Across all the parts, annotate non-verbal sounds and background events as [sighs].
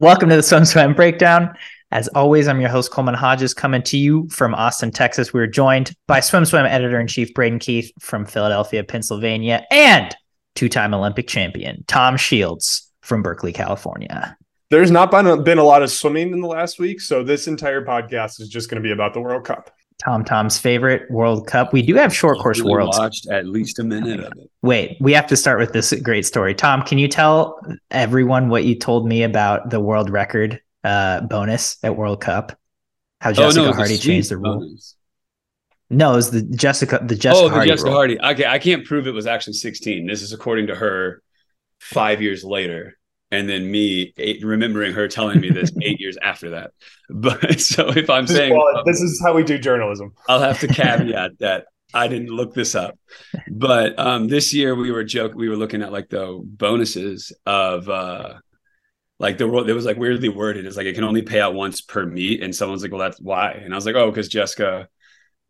Welcome to the SwimSwam Breakdown. As always, I'm your host, Coleman Hodges, coming to you from Austin, Texas. We're joined by SwimSwam editor in chief Braden Keith from Philadelphia, Pennsylvania, and two time Olympic champion Tom Shields from Berkeley, California. There's not been a, been a lot of swimming in the last week, so this entire podcast is just going to be about the World Cup. Tom Tom's favorite World Cup. We do have short course really worlds. Watched at least a minute of it. Wait, we have to start with this great story. Tom, can you tell everyone what you told me about the world record uh, bonus at World Cup? How Jessica oh, no, Hardy the changed the rule. bonus. No, it was the Jessica the Jessica oh, the Hardy Jessica rule. Hardy. Okay, I can't prove it was actually 16. This is according to her five years later. And then me eight, remembering her telling me this eight years after that. [laughs] But so if I'm This is, saying well, this is how we do journalism. I'll have to [laughs] caveat that I didn't look this up. But um, this year we were joke we were looking at like the bonuses of uh like the world it was like weirdly worded. It's like it can only pay out once per meet. And someone's like, Well, that's why. And I was like, Oh, because Jessica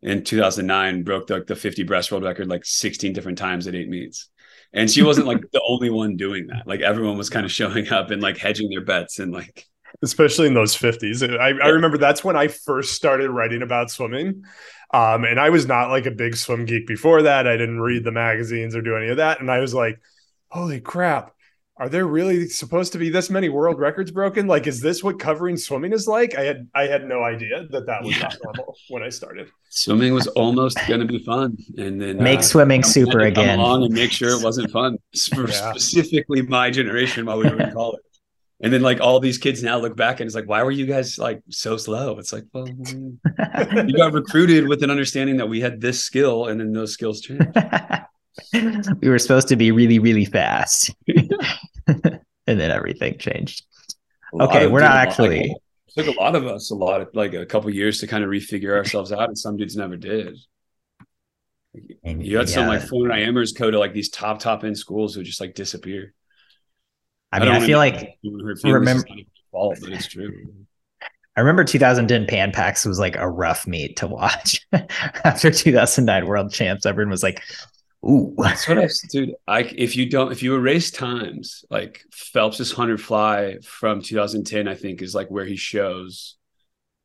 in 2009 broke the, the 50 breast world record like 16 different times at eight meets. And she wasn't like the only one doing that. Like everyone was kind of showing up and like hedging their bets and like especially in those 50s. I, I remember that's when I first started writing about swimming. Um, and I was not like a big swim geek before that. I didn't read the magazines or do any of that. And I was like, holy crap. Are there really supposed to be this many world records broken? Like, is this what covering swimming is like? I had I had no idea that that was Yeah. not normal when I started. swimming was almost going to be fun. And then Make uh, swimming someone super again. to come again. along and make sure it wasn't fun [laughs] for Yeah. specifically my generation while we were in college. And then like all these kids now look back and it's like, why were you guys like so slow? It's like, well, [laughs] you got recruited with an understanding that we had this skill and then those skills changed. [laughs] we were supposed to be really, really fast. [laughs] and then everything changed. Okay, we're not actually- like, it took a lot of us a lot of like a couple years to kind of refigure ourselves out, and some dudes never did. And You had some yeah, like 400 IMers go to like these top top end schools who just like disappear. I mean, don't I feel like remember- fault, but it's true. [laughs] I remember 2010 Pan Pacs was like a rough meet to watch. [laughs] After 2009 World Champs, everyone was like, "Ooh, That's what I, dude. I if you don't if you erase times like Phelps's hundred fly from 2010, I think is like where he shows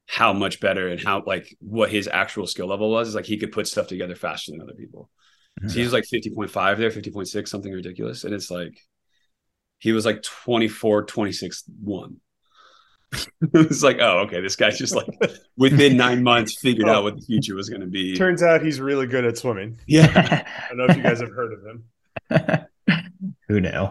how much better and how like what his actual skill level was. Is like he could put stuff together faster than other people. So he was like 50.5 there, 50.6, something ridiculous, and it's like he was like 24, 26, one. [laughs] it's like, oh, okay, this guy's just like within nine months figured out oh. what the future was going to be. Turns out he's really good at swimming. Yeah, I don't know if you guys have heard of him. [laughs] Who knew?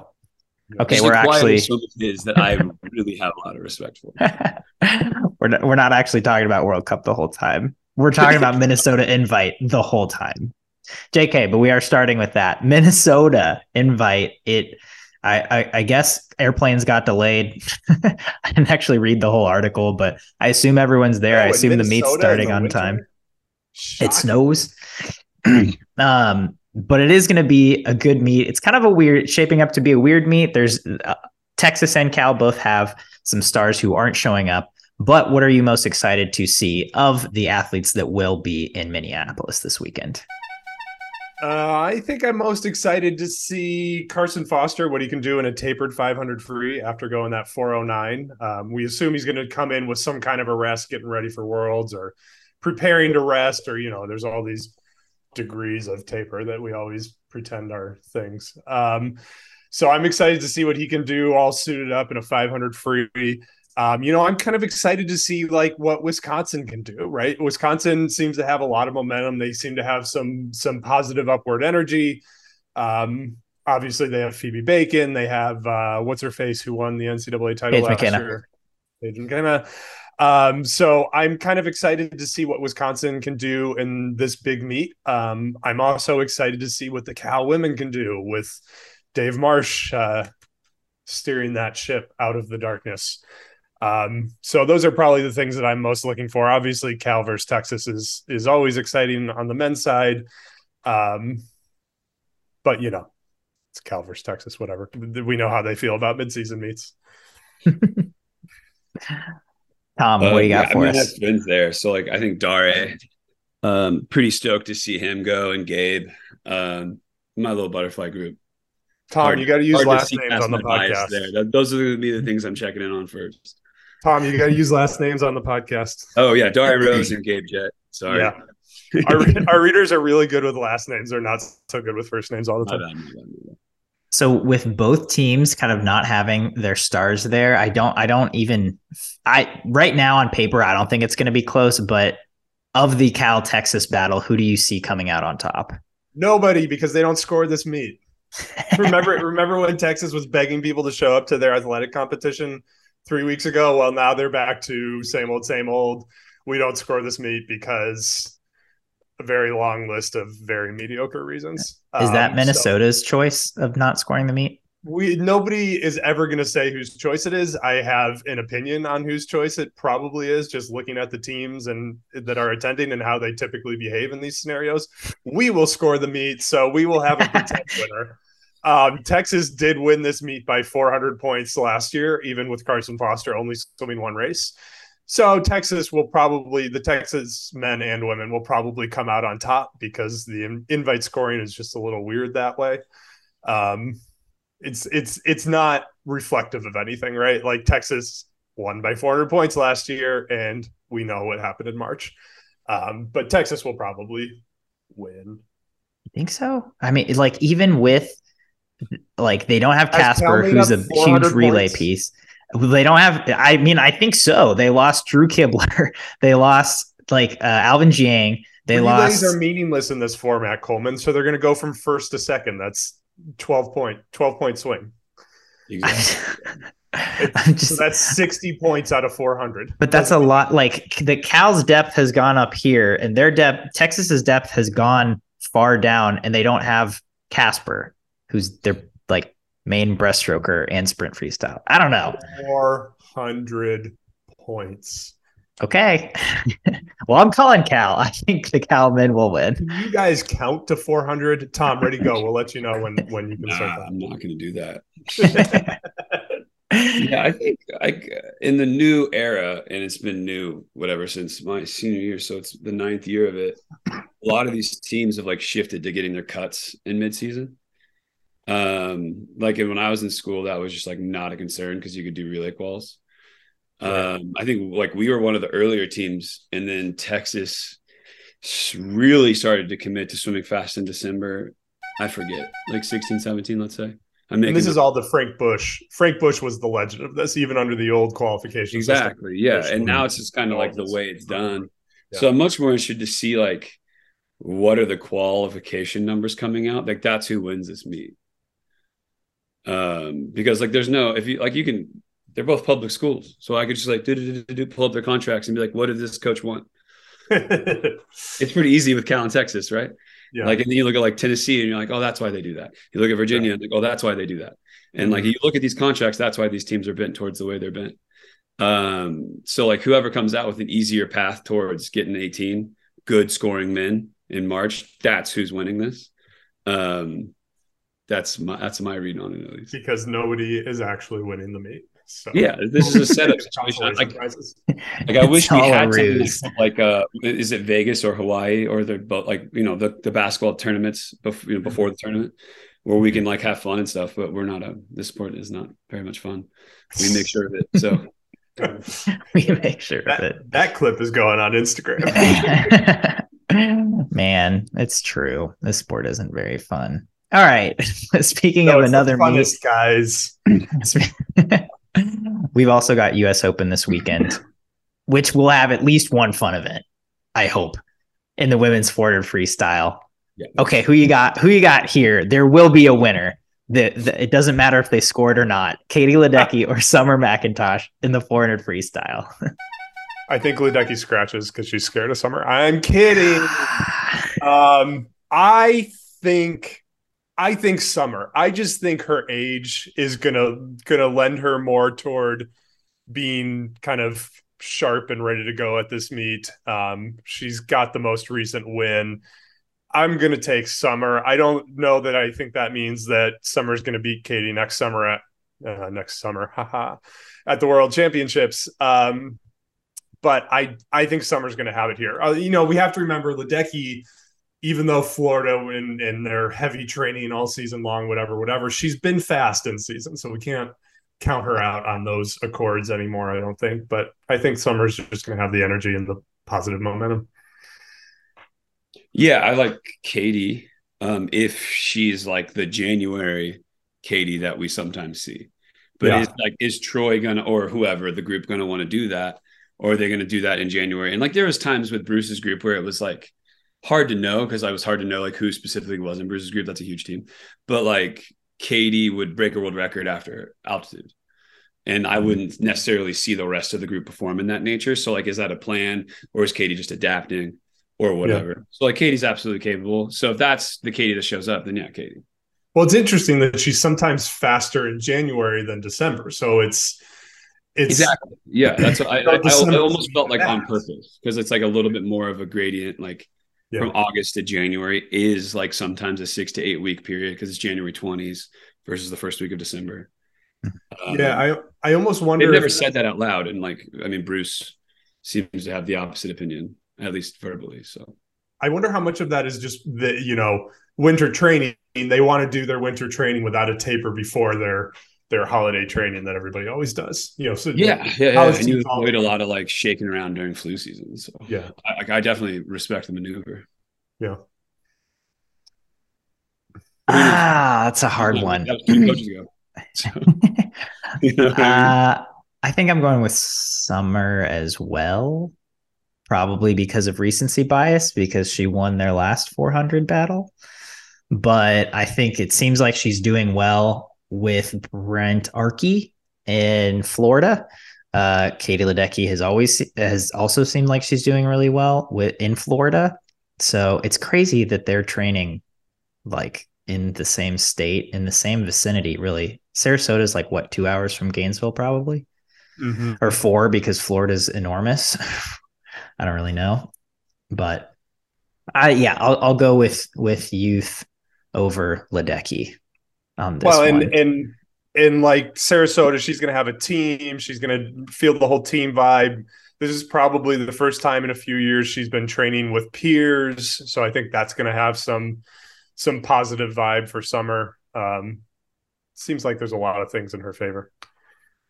Okay, Just we're actually swim of that I really have a lot of respect for. [laughs] we're not, we're not actually talking about World Cup the whole time. We're talking about Minnesota invite the whole time. JK, but we are starting with that Minnesota invite. It, I, I, I guess airplanes got delayed. [laughs] I didn't actually read the whole article, but I assume everyone's there. I Oh, in assume the meet's starting the on winter? time. Shocking. It snows. [clears throat] um, but it is going to be a good meet. It's kind of a weird, shaping up to be a weird meet. There's uh, Texas and Cal both have some stars who aren't showing up. But what are you most excited to see of the athletes that will be in Minneapolis this weekend? Uh, I think I'm most excited to see Carson Foster, what he can do in a tapered 500 free after going that 409. Um, we assume he's going to come in with some kind of a rest, getting ready for Worlds or preparing to rest, or, you know, there's all these degrees of taper that we always pretend are things. Um, so I'm excited to see what he can do all suited up in a 500 free. Um, you know, I'm kind of excited to see like what Wisconsin can do, right? Wisconsin seems to have a lot of momentum. They seem to have some some positive upward energy. Um, obviously they have Phoebe Bacon, they have uh what's her face who won the NCAA title Paige last McKenna. year. Paige McKenna. Um, so I'm kind of excited to see what Wisconsin can do in this big meet. Um, I'm also excited to see what the Cal women can do with Dave Marsh uh, steering that ship out of the darkness. Um, so those are probably the things that I'm most looking for. Obviously, Cal versus Texas is is always exciting on the men's side. Um, but you know, it's Cal versus Texas, whatever. We know how they feel about midseason meets. [laughs] Tom, what do you got Uh, yeah, for I mean, us? have friends there, so like I think Dare, um, pretty stoked to see him go and Gabe, um, my little butterfly group. Tom, Hard- you got to use hard to last names on the podcast. There. That- those are going to be the things I'm checking in on first. Tom, you got to use last names on the podcast. Oh yeah, Dare Rose and Gabe Jett. Sorry. Yeah. Our, our readers are really good with last names. They're not so good with first names all the time. bad, my bad, my bad. So with both teams kind of not having their stars there, I don't I don't even I right now on paper I don't think it's going to be close, but of the Cal Texas battle, who do you see coming out on top? Nobody, because they don't score this meet. [laughs] remember remember when Texas was begging people to show up to their athletic competition three weeks ago? Well, now they're back to same old, same old. We don't score this meet because a very long list of very mediocre reasons. Is that Um, so Minnesota's choice of not scoring the meet? we nobody is ever going to say whose choice it is. I have an opinion on whose choice it probably is, just looking at the teams and that are attending and how they typically behave in these scenarios. We will score the meet, so we will have a [laughs] pretend winner. Um, Texas did win this meet by 400 points last year, even with Carson Foster only swimming one race. So Texas will probably the Texas men and women will probably come out on top because the invite scoring is just a little weird that way. Um, it's it's it's not reflective of anything, right? Like Texas won by 400 points last year, and we know what happened in March. Um, but Texas will probably win. You think so? I mean, like even with like they don't have Caspar, who's a huge relay points? piece. They don't have. I mean, I think so. They lost Drew Kibler. [laughs] They lost like uh, Alvin Jiang. They Relays lost. are meaningless in this format, Coleman. So they're going to go from first to second. That's 12 point 12 point swing. Exactly. [laughs] Just, So that's 60 points out of 400. but that's a lot. Like the Cal's depth has gone up here, and their depth, Texas's depth has gone far down, and they don't have Caspar, who's their like main breaststroker and sprint freestyle. I don't know. 400 points. Okay. [laughs] well, I'm calling Cal. I think the Cal men will win. Can you guys count to 400? Tom, ready, to go. We'll let you know when when you can Nah, start I'm not going to do that. that. [laughs] Yeah, I think I in the new era, and it's been new whatever since my senior year, so it's the ninth year of it. A lot of these teams have like shifted to getting their cuts in midseason. Um, like when I was in school, that was just like not a concern because you could do relay quals. Um, I think like we were one of the earlier teams, and then Texas really started to commit to swimming fast in December. I forget, like 16, 17, let's say. I'm And this is all the Frank Busch. Frank Busch was the legend of this, even under the old qualification. system. Exactly. Yeah. Busch And now it's just kind of like the way it's done. Yeah. So I'm much more interested to see like what are the qualification numbers coming out? Like that's who wins this meet. Um, because like there's no if you like you can they're both public schools. So I could just like do, do, do, do, pull up their contracts and be like, what did this coach want? [laughs] It's pretty easy with Cal and Texas, right? yeah. Like, and then you look at like Tennessee and you're like, oh, that's why they do that. You look at Virginia and like, oh, that's why they do that. And like, you look at these contracts, that's why these teams are bent towards the way they're bent. Um, so like, whoever comes out with an easier path towards getting 18 good scoring men in March, that's who's winning this. Um, that's my that's my read on it at least. because nobody is actually winning the meet. So Yeah, this is a setup [laughs] situation. Like, like I wish we had something ruse. like, like uh is it Vegas or Hawaii or the but like you know the the basketball tournaments before you know before the tournament where we can like have fun and stuff but we're not a this sport is not very much fun. We make sure of it. So [laughs] we make sure of it. that, that clip is going on Instagram. [laughs] Man, it's true. This sport isn't very fun. All right. [laughs] Speaking No, of it's the another meet, guys. [laughs] we've also got US Open this weekend, which will have at least one fun event, I hope, in the women's 400 freestyle. yeah. Okay, who you got? Who you got here? There will be a winner. The, the, it doesn't matter if they scored or not. Katie Ledecky or [laughs] Summer McIntosh in the 400 freestyle. I think Ledecky scratches because she's scared of summer. I'm kidding. [sighs] Um, I think I think Summer. I just think her age is gonna gonna lend her more toward being kind of sharp and ready to go at this meet. Um, she's got the most recent win. I'm gonna take Summer. I don't know that I think that means that Summer's gonna beat Katie next summer at uh, next summer, [laughs] haha, at the World Championships. Um, but I I think Summer's to have it here. Uh, you know, we have to remember Ledecky even though Florida in in their heavy training all season long, whatever, whatever, she's been fast in season, so we can't count her out on those accords anymore. I don't think, but I think Summer's just going to have the energy and the positive momentum. Yeah, I like Katie. Um, if she's like the January Katie that we sometimes see, but yeah. is like is Troy gonna or whoever the group gonna want to do that, or are they gonna do that in January? And like there was times with Bruce's group where it was like hard to know because I was hard to know like who specifically was in Bruce's group. That's a huge team, but like Katie would break a world record after altitude. And I mm-hmm. wouldn't necessarily see the rest of the group perform in that nature. So, like, is that a plan or is Katie just adapting or whatever? Yeah. So, like, Katie's absolutely capable. So, if that's the Katie that shows up, then yeah, Katie. Well, it's interesting that she's sometimes faster in January than December. So, it's, it's exactly yeah that's what I, I, I, almost felt like on purpose because it's like a little bit more of a gradient like yeah. from August to January is like sometimes a six to eight week period because it's January 20s versus the first week of December. Um, yeah, I I almost wonder. They've never said that out loud, and like I mean, Bruce seems to have the opposite opinion, at least verbally. So I wonder how much of that is just the you know winter training. They want to do their winter training without a taper before their their holiday training that everybody always does. You know, so yeah, yeah, yeah. and you avoid a lot of like shaking around during flu season. So yeah, I, I definitely respect the maneuver. Yeah. Ah, that's a hard one. [laughs] [laughs] uh, I think I'm going with Summer as well, probably because of recency bias, because she won their last 400 battle. But I think it seems like she's doing well with Brent Arckey in Florida. Uh, Katie Ledecky has always has also seemed like she's doing really well with in Florida. So it's crazy that they're training like in the same state, in the same vicinity, really. Sarasota is like what, two hours from Gainesville, probably, mm-hmm. or four because Florida's enormous. [laughs] I don't really know, but I yeah, I'll I'll go with with youth over Ledecky on this. Well, and one. and and like Sarasota, she's gonna have a team. She's gonna feel the whole team vibe. This is probably the first time in a few years she's been training with peers, so I think that's gonna have some some positive vibe for summer. Um, seems like there's a lot of things in her favor.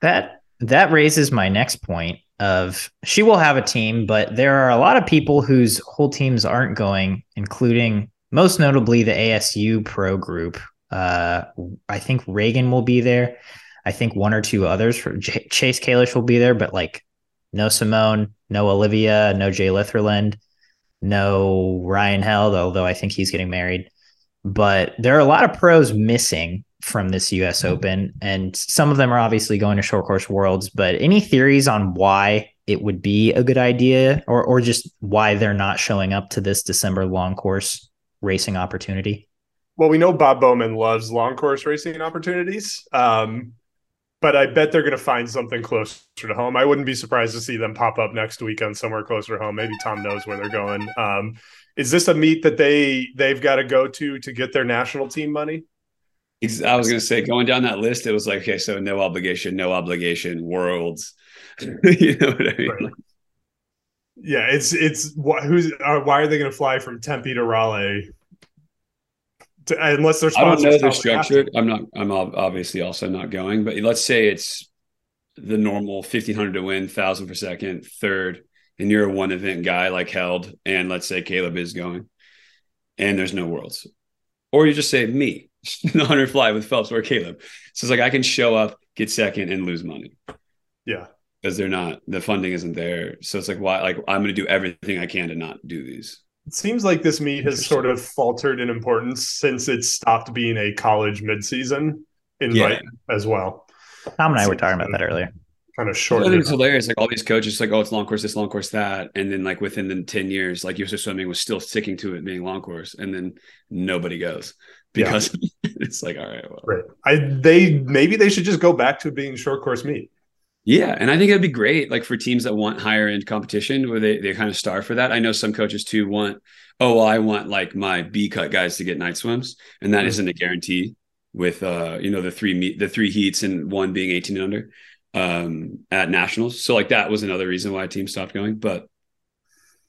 That that raises my next point of she will have a team, but there are a lot of people whose whole teams aren't going, including most notably the ASU pro group. Uh, I think Regan will be there. I think one or two others for J- Chase Kalisz will be there, but like no Simone, no Olivia, no Jay Litherland, no Ryan Held, although I think he's getting married but there are a lot of pros missing from this US mm-hmm. Open, and some of them are obviously going to short course worlds. But any theories on why it would be a good idea, or or just why they're not showing up to this December long course racing opportunity? Well, we know Bob Bowman loves long course racing opportunities, um, but I bet they're going to find something closer to home. I wouldn't be surprised to see them pop up next weekend somewhere closer to home. Maybe Tom knows where they're going. Um, is this a meet that they they've got to go to to get their national team money? I was going to say, going down that list, it was like, okay, so no obligation, no obligation, worlds. [laughs] you know what I mean? Right. Yeah, it's it's who's uh, why are they going to fly from Tempe to Raleigh? To, unless they're I don't know the structure. I'm not. I'm obviously also not going. But let's say it's the normal 1500 to win, thousand per second, third and you're a one event guy like held, and let's say Caleb is going, and there's no worlds, or you just say me, [laughs] the hunter fly with Phelps or Caleb. So it's like I can show up, get second, and lose money. Yeah, because they're not the funding isn't there. So it's like why like I'm going to do everything I can to not do these. It seems like this meet has sort of faltered in importance since it stopped being a college midseason invite yeah. as well. Tom and I were talking about that earlier kind of short. I think it's hilarious. Like all these coaches, like, oh, it's long course, this long course, that, and then like within the ten years, like USA Swimming was still sticking to it being long course, and then nobody goes because yeah. [laughs] it's like, all right, well, right. I they maybe they should just go back to being short course meet. Yeah, and I think it'd be great, like for teams that want higher end competition, where they they kind of starve for that. I know some coaches too want, oh, well, I want like my B cut guys to get night swims, and that mm-hmm. not a guarantee with uh you know the three meet the three heats and one being 18 and under um, at nationals. So like that was another reason why a team stopped going. But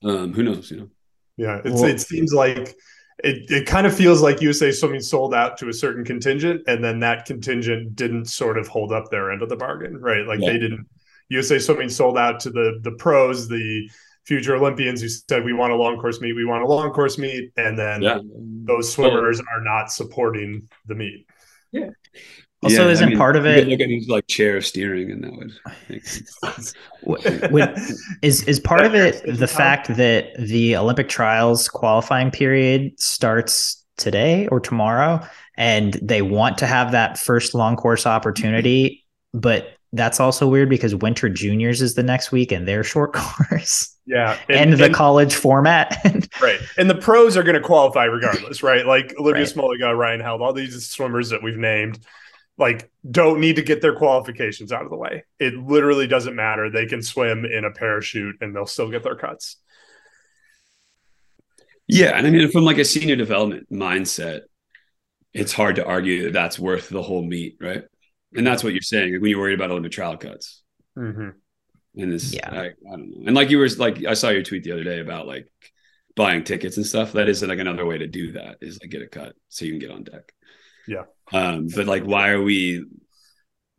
um, who knows? You know. Yeah, well, it seems like it, it kind of feels like USA Swimming sold out to a certain contingent, and then that contingent didn't sort of hold up their end of the bargain, right? Like yeah. they didn't. USA Swimming sold out to the the pros, the future Olympians who said we want a long course meet, we want a long course meet, and then yeah. those swimmers are not supporting the meet. Yeah. Also, yeah, isn't I mean, part of it look at his like chair steering, and that would [laughs] when, is is part of it [laughs] the fact that the Olympic trials qualifying period starts today or tomorrow, and they want to have that first long course opportunity, but that's also weird because Winter Juniors is the next week and their short [laughs] course. Yeah. And, and the and, college format. right. And the pros are going to qualify regardless, right? Like Olivia right. Smoliga, Ryan Held, all these swimmers that we've named, like, don't need to get their qualifications out of the way. It literally doesn't matter. They can swim in a parachute and they'll still get their cuts. Yeah. And I mean, from like a senior development mindset, it's hard to argue that that's worth the whole meet, right? And that's what you're saying when you're worried about Olympic trial cuts. Mm-hmm. And this, yeah, I, I, don't know. And like you were like, I saw your tweet the other day about like buying tickets and stuff. That is like another way to do that is like get a cut so you can get on deck. Yeah. Um, but like, why are we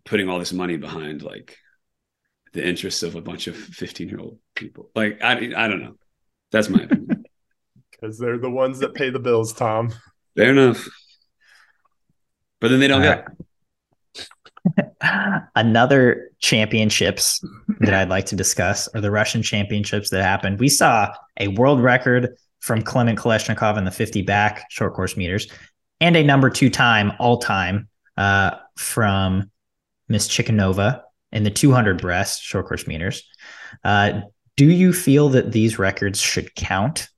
putting all this money behind like the interests of a bunch of 15 year old people? Like, I, I don't know. That's my opinion. [laughs] Because they're the ones that pay the bills, Tom. Fair enough. But then they don't get. [laughs] Another championships that I'd like to discuss are the Russian championships that happened. We saw a world record from Kliment Kolesnikov in the 50 back short course meters and a number two time all time uh, from Miss Chikunova in the 200 breast short course meters. Uh, do you feel that these records should count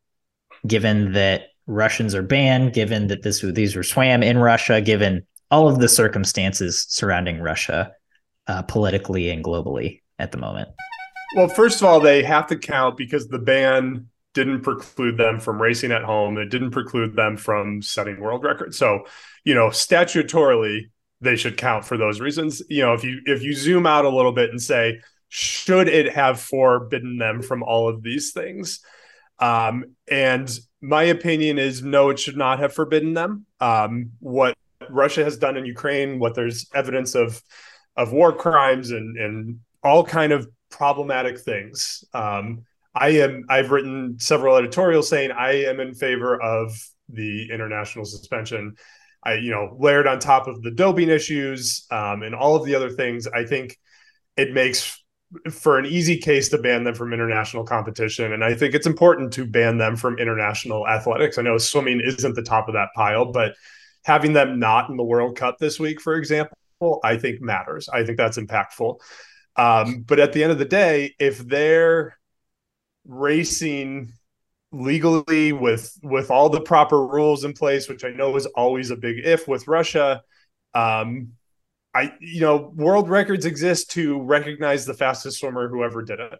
given that Russians are banned, given that this these were swam in Russia, given all of the circumstances surrounding Russia uh, politically and globally at the moment? Well, first of all, they have to count because the ban didn't preclude them from racing at home. It didn't preclude them from setting world records. So, you know, statutorily, they should count for those reasons. You know, if you if you zoom out a little bit and say, should it have forbidden them from all of these things? Um, and my opinion is no, it should not have forbidden them. Um, what Russia has done in Ukraine, what there's evidence of of war crimes and and all kind of problematic things. Um, I am I've written several editorials saying I am in favor of the international suspension. I you know layered on top of the doping issues um, and all of the other things. I think it makes for an easy case to ban them from international competition. And I think it's important to ban them from international athletics. I know swimming isn't the top of that pile, but having them not in the World Cup this week, for example, I think matters. I think that's impactful. Um, but at the end of the day, if they're racing legally with with all the proper rules in place, which I know is always a big if with Russia, um, I you know world records exist to recognize the fastest swimmer who ever did it,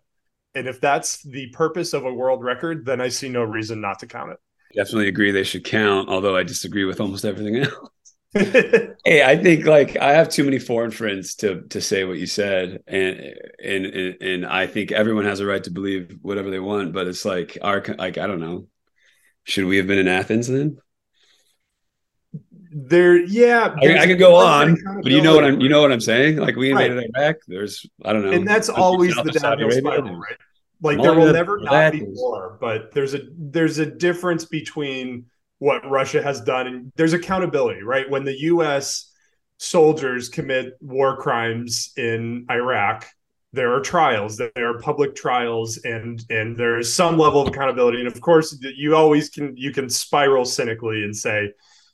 and if that's the purpose of a world record, then I see no reason not to count it. Definitely agree they should count, although I disagree with almost everything else. [laughs] hey, I think like I have too many foreign friends to to say what you said, and and and I think everyone has a right to believe whatever they want. But it's like our like I don't know. Should we have been in Athens then? There, yeah, I, I could go on, but you know what I'm you know what I'm saying. Like we invaded right. Iraq. There's I don't know, and that's always the downhill spiral, right? Like there will never not be war, but there's a there's a difference between what Russia has done and there's accountability, right? When the US soldiers commit war crimes in Iraq, there are trials, there are public trials and and there's some level of accountability and of course you always can you can spiral cynically and say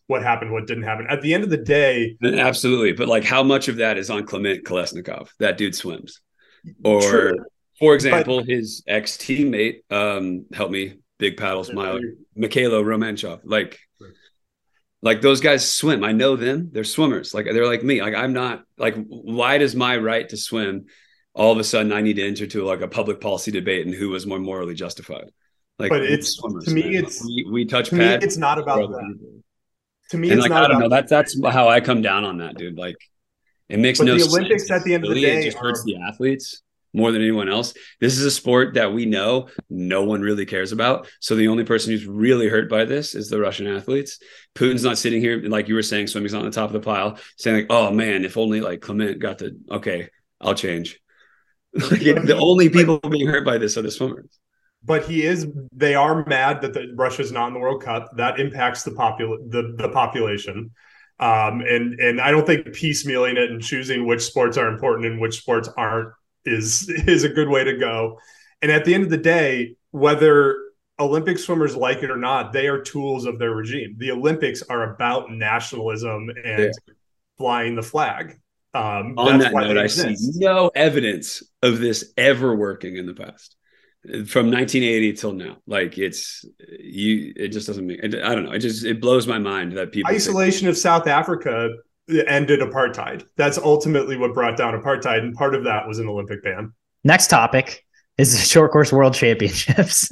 what happened, what didn't happen. At the end of the day, absolutely. But like, how much of that is on Kliment Kolesnikov? That dude swims, or True. For example, but, his ex teammate, um, help me, big paddle smiler, Mikhailo Romanchov. Like, like those guys swim. I know them. They're swimmers. Like they're like me. Like I'm not. Like, why does my right to swim all of a sudden I need to enter to like a public policy debate and who was more morally justified? Like, but it's swimmers, to me, man. it's we, we touch to pad. Me, it's not about that. To me, and it's like, not I don't know. That's that's how I come down on that, dude. Like, it makes but no the Olympics sense. at the end of the day it just hurts are, the athletes more than anyone else. This is a sport that we know no one really cares about. So the only person who's really hurt by this is the Russian athletes. Putin's not sitting here, like you were saying, swimming's not on the top of the pile, saying like, "Oh man, if only like Kliment got the okay, I'll change." [laughs] like, the only people being hurt by this are the swimmers but he is they are mad that the, russia's not in the world cup that impacts the popul the, the population um, and and i don't think piecemealing it and choosing which sports are important and which sports aren't is is a good way to go. And at the end of the day whether olympic swimmers like it or not they are tools of their regime. The olympics are about nationalism and yeah. flying the flag. Um, on that note i see no evidence of this ever working in the past from 1980 till now. Like it's you it just doesn't make i don't know. It just it blows my mind that people isolation think- of south africa ended apartheid. That's ultimately what brought down apartheid and part of that was an olympic ban. Next topic is the short course world championships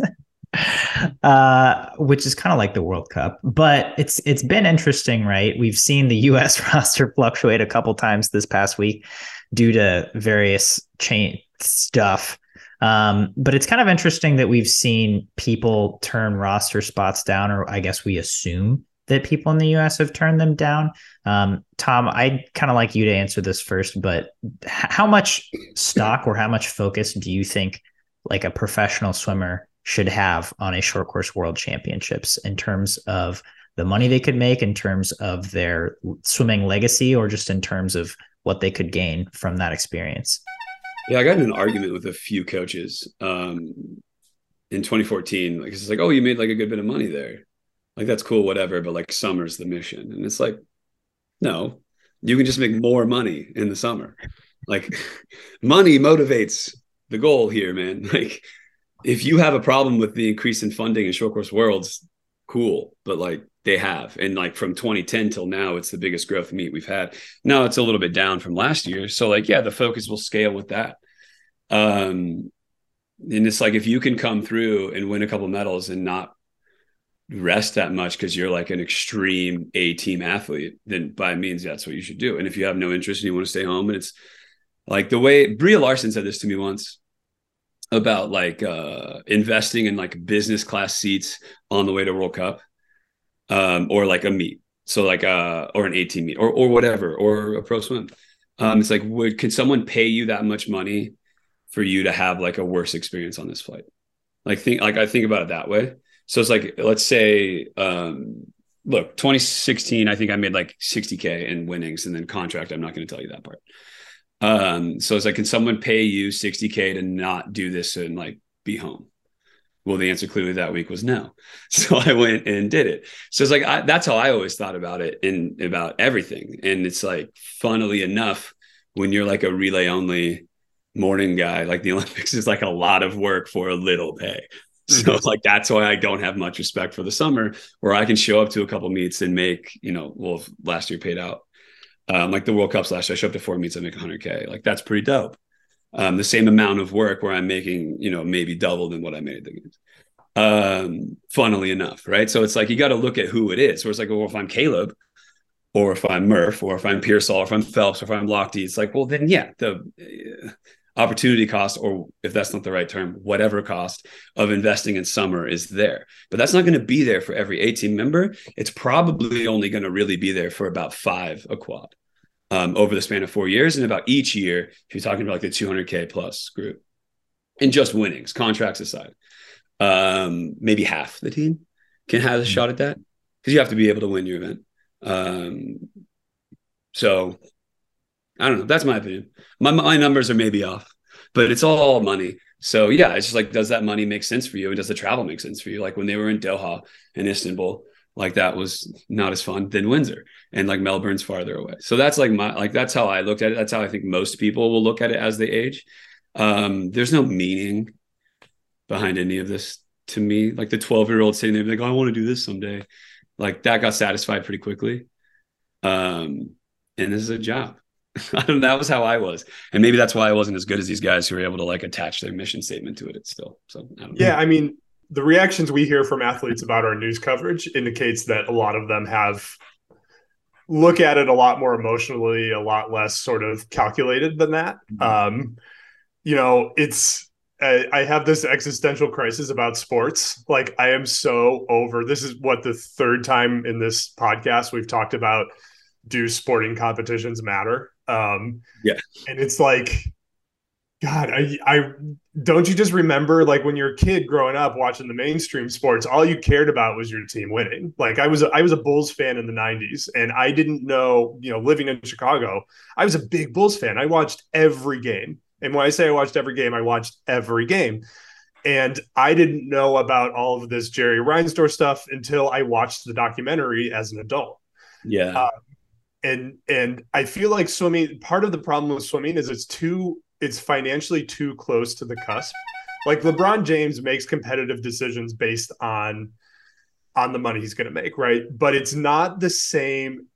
[laughs] uh, which is kind of like the world cup but it's it's been interesting right? We've seen the us [laughs] roster fluctuate a couple times this past week due to various chain stuff. Um, but it's kind of interesting that we've seen people turn roster spots down, or I guess we assume that people in the US have turned them down. Um, Tom, I'd kind of like you to answer this first, but how much stock or how much focus do you think like a professional swimmer should have on a short course world championships in terms of the money they could make, in terms of their swimming legacy, or just in terms of what they could gain from that experience? Yeah, I got in an argument with a few coaches um, in 2014. Like it's like, oh, you made like a good bit of money there. Like that's cool, whatever. But like summer's the mission, and it's like, no, you can just make more money in the summer. Like [laughs] money motivates the goal here, man. [laughs] Like if you have a problem with the increase in funding in short course worlds, cool. But like they have. And like from 2010 till now, it's the biggest growth meet we've had. Now it's a little bit down from last year. So like, yeah, the focus will scale with that. Um, and it's like if you can come through and win a couple medals and not rest that much because you're like an extreme A team athlete, then by means that's what you should do. And if you have no interest and you want to stay home, and it's like the way Breeja Larson said this to me once about like uh investing in like business class seats on the way to World Cup um, or like a meet. So like uh or an 18 meet or or whatever or a pro swim. Um, it's like would could someone pay you that much money for you to have like a worse experience on this flight? Like think like I think about it that way. So it's like let's say um look 2016 I think I made like 60k in winnings and then contract I'm not going to tell you that part. Um so it's like can someone pay you 60k to not do this and like be home? Well, the answer clearly that week was no. [laughs] So I went and did it. So it's like I, that's how I always thought about it and about everything. And it's like, funnily enough, when you're like a relay only morning guy, like the [laughs] Olympics is like a lot of work for a little pay. [laughs] So like that's why I don't have much respect for the summer, where I can show up to a couple meets and make, you know, well, last year paid out. Um, like the World Cups last year, I show up to four meets and make 100k. Like that's pretty dope um, the same amount of work where I'm making, you know, maybe double than what I made at the games. Um, funnily enough, right? So it's like you got to look at who it is. Where it's like, well, if I'm Caleb, or if I'm Murph, or if I'm Peirsol, or if I'm Phelps, or if I'm Lochte, it's like, well, then yeah, the opportunity cost, or if that's not the right term, whatever cost of investing in summer is there. But that's not going to be there for every A team member. It's probably only going to really be there for about five a quad um, over the span of four years. And about each year, if you're talking about like the 200K plus group, and just winnings, contracts aside, um, maybe half the team can have a shot at that because you have to be able to win your event. Um, so I don't know. That's my opinion. My, my numbers are maybe off, but it's all money. So yeah, it's just like, does that money make sense for you? And does the travel make sense for you? Like when they were in Doha and Istanbul, like that was not as fun than Windsor and like Melbourne's farther away. So that's like my like that's how I looked at it. That's how I think most people will look at it as they age. Um, there's no meaning behind any of this to me. Like the 12 year old sitting there like, oh, I want to do this someday. Like that got satisfied pretty quickly. Um, and this is a job. [laughs] that was how I was, and maybe that's why I wasn't as good as these guys who were able to like attach their mission statement to it. It's still so. I yeah, I mean, the reactions we hear from athletes about our news coverage indicates that a lot of them have look at it a lot more emotionally, a lot less sort of calculated than that. Mm-hmm. Um, you know, it's I, I have this existential crisis about sports. Like I am so over. This is what the third time in this podcast we've talked about. Do sporting competitions matter? Um, Yeah. and it's like, God, I, I don't you just remember like when you're a kid growing up watching the mainstream sports, all you cared about was your team winning. Like I was, a, I was a Bulls fan in the '90s, and I didn't know, you know, living in Chicago, I was a big Bulls fan. I watched every game. And when I say I watched every game, I watched every game. And I didn't know about all of this Jerry Reinsdorf stuff until I watched the documentary as an adult. Yeah. Uh, And and I feel like swimming part of the problem with swimming is it's too it's financially too close to the cusp. Like LeBron James makes competitive decisions based on on the money he's going to make, right? But it's not the same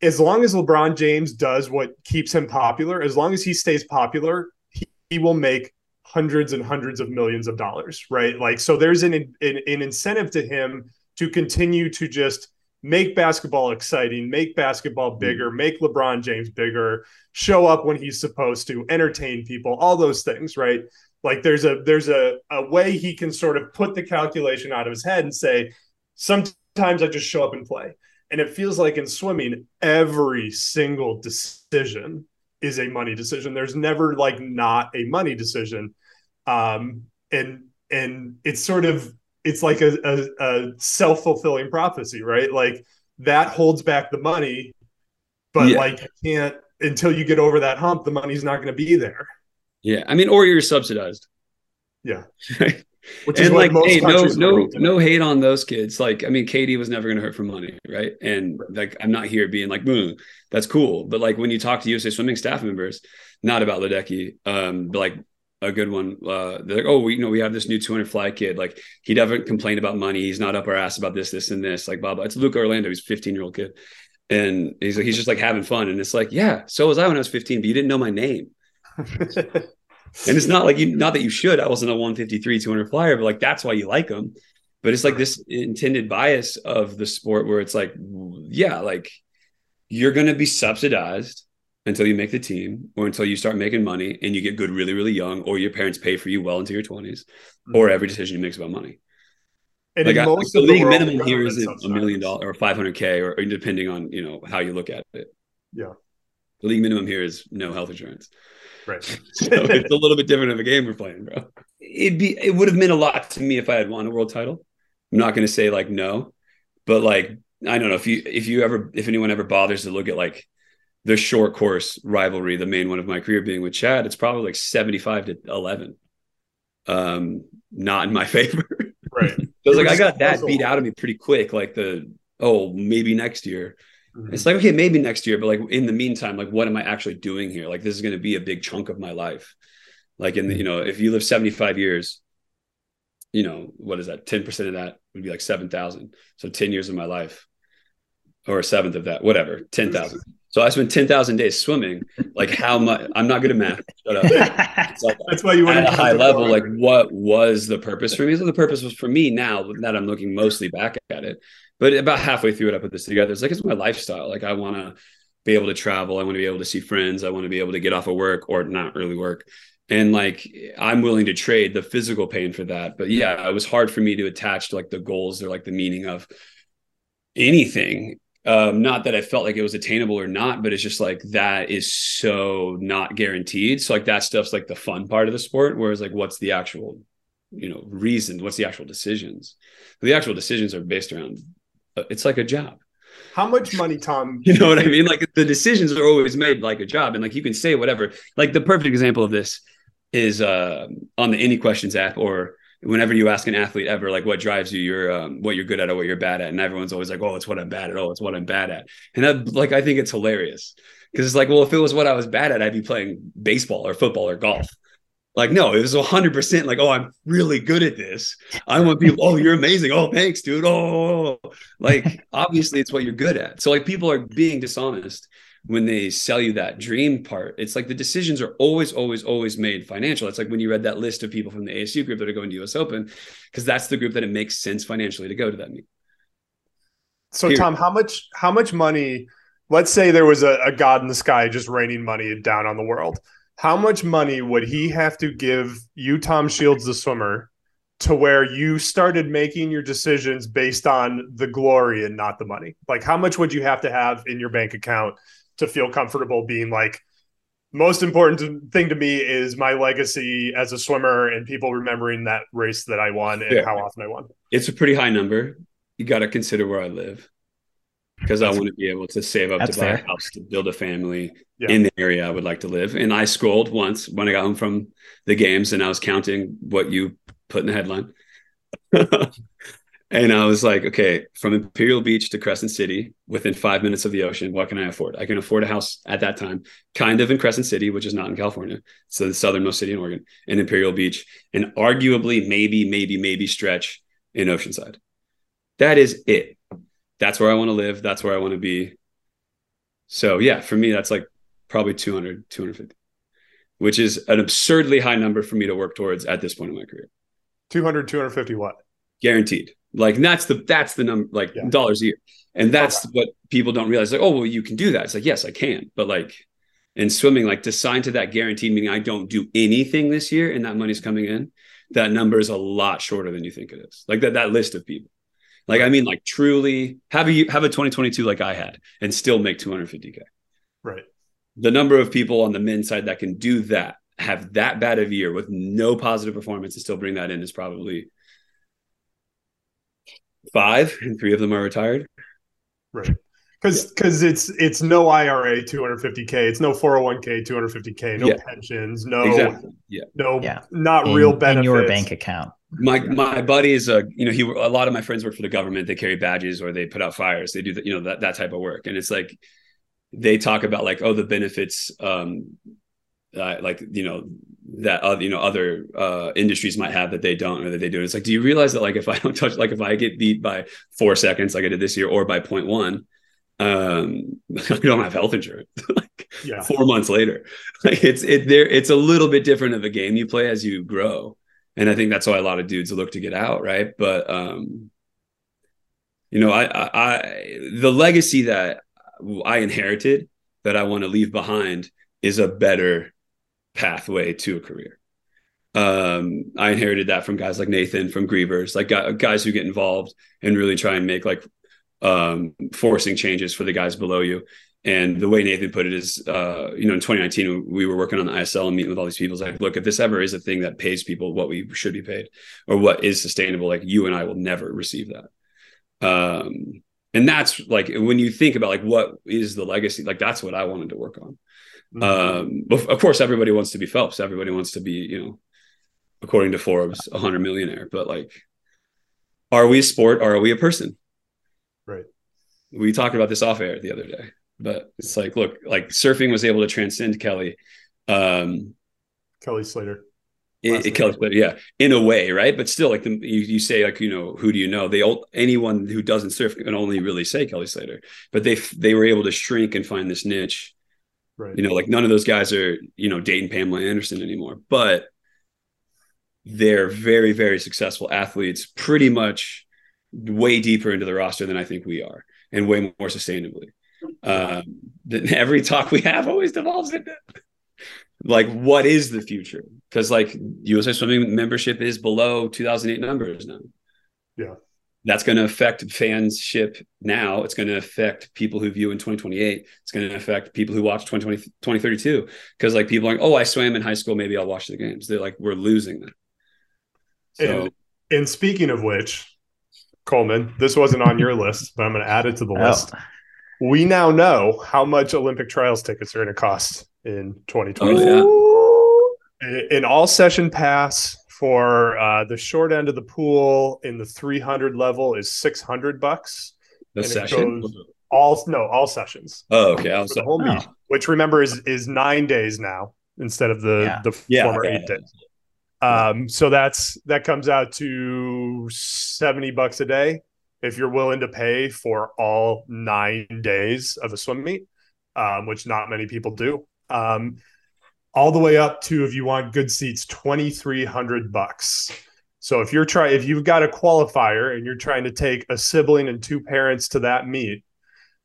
as long as LeBron James does what keeps him popular, as long as he stays popular, he, he will make hundreds and hundreds of millions of dollars, right? Like, so there's an, an, an incentive to him to continue to just make basketball exciting, make basketball bigger, make LeBron James bigger, show up when he's supposed to, entertain people, all those things, right? Like there's a there's a, a way he can sort of put the calculation out of his head and say, sometimes I just show up and play. And it feels like in swimming, every single decision is a money decision. There's never like not a money decision. Um, and and it's sort of it's like a, a, a self-fulfilling prophecy, right? Like that holds back the money, but Yeah. like you can't until you get over that hump, the money's not going to be there. Yeah. I mean, or you're subsidized. Yeah. [laughs] Which is and like, most hey, no, countries in the no, no hate on those kids. Like, I mean, Katie was never going to hurt for money, right? And like, I'm not here being like, boom, that's cool. But like, when you talk to USA Swimming staff members, not about Ledecky, um, but like a good one, uh, they're like, oh, we, you know, we have this new 200 fly kid. Like, he doesn't complain about money. He's not up our ass about this, this, and this. Like, blah blah. It's Luke Orlando. He's 15 year old kid, and he's like, he's just like having fun. And it's like, yeah, so was I when I was 15, but you didn't know my name. [laughs] And it's not like you, not that you should. I wasn't a 153, 200 flyer, but like that's why you like them. But it's like this intended bias of the sport where it's like, yeah, like you're going to be subsidized until you make the team or until you start making money and you get good really, really young, or your parents pay for you well into your 20s, or mm-hmm. every decision you make is about money. and Like, in I, most the of the league minimum here is a million dollars or 500K, or, or depending on, you know, how you look at it. Yeah. The league minimum here is no health insurance. Right. [laughs] so it's a little bit different of a game we're playing, bro. It'd be it would have meant a lot to me if I had won a world title. I'm not going to say like no, but like I don't know if you if you ever if anyone ever bothers to look at like the short course rivalry, the main one of my career being with Chad, it's probably like 75 to 11. Um, not in my [laughs] favor. right. [laughs] Because like I got that beat out of me pretty quick. Like the oh maybe next year. Mhm. It's like, okay, maybe next year, but like in the meantime, like what am I actually doing here? Like this is going to be a big chunk of my life. Like in the, you know, if you live 75 years, you know, what is that? 10% of that would be like 7,000. So 10 years of my life or a seventh of that, whatever, 10,000. So I spent 10,000 days swimming. Like how much, I'm not good at math. Shut up. [laughs] Like That's why you want to at a high level, like what was the purpose for me? So the purpose was for me now that I'm looking mostly back at it. But about halfway through it, I put this together. It's like it's my lifestyle. Like I want to be able to travel. I want to be able to see friends. I want to be able to get off of work or not really work. And like I'm willing to trade the physical pain for that. But yeah, it was hard for me to attach to like the goals or like the meaning of anything. Um, not that I felt like it was attainable or not, but it's just like that is so not guaranteed. So like that stuff's like the fun part of the sport. Whereas like what's the actual, you know, reason? What's the actual decisions? The actual decisions are based around. uh, It's like a job. How much money, Tom? [laughs] You know what I mean? Like the decisions are always made like a job, and like you can say whatever. Like the perfect example of this is uh, on the Any Questions app, or whenever you ask an athlete ever, like what drives you, you're um, what you're good at or what you're bad at, and everyone's always like, "Oh, it's what I'm bad at. Oh, it's what I'm bad at." And that, like, I think it's hilarious because it's like, well, if it was what I was bad at, I'd be playing baseball or football or golf. Like, no, it was 100% like, oh, I'm really good at this. I want people, oh, you're amazing. Oh, thanks, dude. Oh, like, obviously, it's what you're good at. So, like, people are being dishonest when they sell you that dream part. It's like the decisions are always, always, always made financial. It's like when you read that list of people from the ASU group that are going to US Open, because that's the group that it makes sense financially to go to that meet. So. Tom, how much? How much money? Let's say there was a, a god in the sky just raining money down on the world. how much money would he have to give you, Tom Shields, the swimmer, to where you started making your decisions based on the glory and not the money? Like, how much would you have to have in your bank account to feel comfortable being like, most important thing to me is my legacy as a swimmer and people remembering that race that I won and yeah. how often I won. It's a pretty high number. You got to consider where I live because I want to be able to save up to buy fair. a house to build a family yeah. in the area I would like to live. And I scrolled once when I got home from the games and I was counting what you put in the headline. [laughs] and I was like, okay, from Imperial Beach to Crescent City, within five minutes of the ocean, what can I afford? I can afford a house at that time, kind of in Crescent City, which is not in California. So the southernmost city in Oregon, in Imperial Beach, and arguably, maybe, maybe, maybe stretch in Oceanside. That is it that's where I want to live. That's where I want to be. So yeah, for me, that's like probably 200, 250, which is an absurdly high number for me to work towards at this point in my career. 200, 250 what? Guaranteed. Like that's the, that's the number, like yeah. dollars a year. And that's okay. what people don't realize. Like, oh, well, you can do that. It's like, yes, I can. But like in swimming, like to sign to that guaranteed, meaning I don't do anything this year and that money's coming in, that number is a lot shorter than you think it is. Like that, that list of people. Like I mean, like truly have a have a 2022 like I had and still make 250k. Right. The number of people on the men's side that can do that, have that bad of a year with no positive performance and still bring that in is probably five, and three of them are retired. Right. Because because yeah. it's it's no IRA 250k, it's no 401k 250k, no yeah. pensions, no exactly. yeah, no yeah. not in, real benefits in your bank account my my buddy is a you know he a lot of my friends work for the government they carry badges or they put out fires they do the, you know that that type of work and it's like they talk about like oh the benefits um uh, like you know that uh, you know other uh industries might have that they don't or that they do it's like do you realize that like if i don't touch like if i get beat by four seconds like i did this year or by one, um [laughs] i don't have health insurance [laughs] like yeah. four months later [laughs] like it's it there it's a little bit different of a game you play as you grow and I think that's why a lot of dudes look to get out, right? But um, you know, I, I, I the legacy that I inherited that I want to leave behind is a better pathway to a career. Um, I inherited that from guys like Nathan from Grevers, like guys who get involved and really try and make like um, forcing changes for the guys below you. And the way Nathan put it is, uh, you know, in 2019, we were working on the ISL and meeting with all these people. It's like, look, if this ever is a thing that pays people what we should be paid or what is sustainable, like you and I will never receive that. Um, and that's like when you think about like what is the legacy, like that's what I wanted to work on. Mm-hmm. Um, of course, everybody wants to be Phelps. Everybody wants to be, you know, according to Forbes, a hundred millionaire. But like, are we a sport or are we a person? Right. We talked about this off air the other day but it's like look like surfing was able to transcend kelly um kelly slater it, it kelly slater yeah in a way right but still like the, you, you say like you know who do you know they all anyone who doesn't surf can only really say kelly slater but they they were able to shrink and find this niche right. You know like none of those guys are you know dating pamela anderson anymore but they're very very successful athletes pretty much way deeper into the roster than i think we are and way more sustainably. Um, [laughs] every talk we have always devolves into like what is the future? Because like usa swimming membership is below 2008 numbers now. Yeah that's going to affect fanship now. It's going to affect people who view in 2028 it's going to affect people who watch 2020 2032 because like people are like oh i swam in high school. Maybe i'll watch the games. They're like we're losing that. So and, and speaking of which coleman this wasn't on your list but i'm going to add it to the oh. list. We now know how much Olympic trials tickets are going to cost in 2020. Oh, yeah. In all session pass for uh, the short end of the pool in the 300 level is 600 bucks. The session? All no, all sessions. Oh, okay. I'll the whole meet, oh. which remember is is nine days now instead of the yeah. the yeah, former eight days. Um, so that's that comes out to 70 bucks a day if you're willing to pay for all nine days of a swim meet, um, which not many people do. Um, all the way up to if you want good seats, twenty three hundred bucks. So if you're trying, if you've got a qualifier and you're trying to take a sibling and two parents to that meet,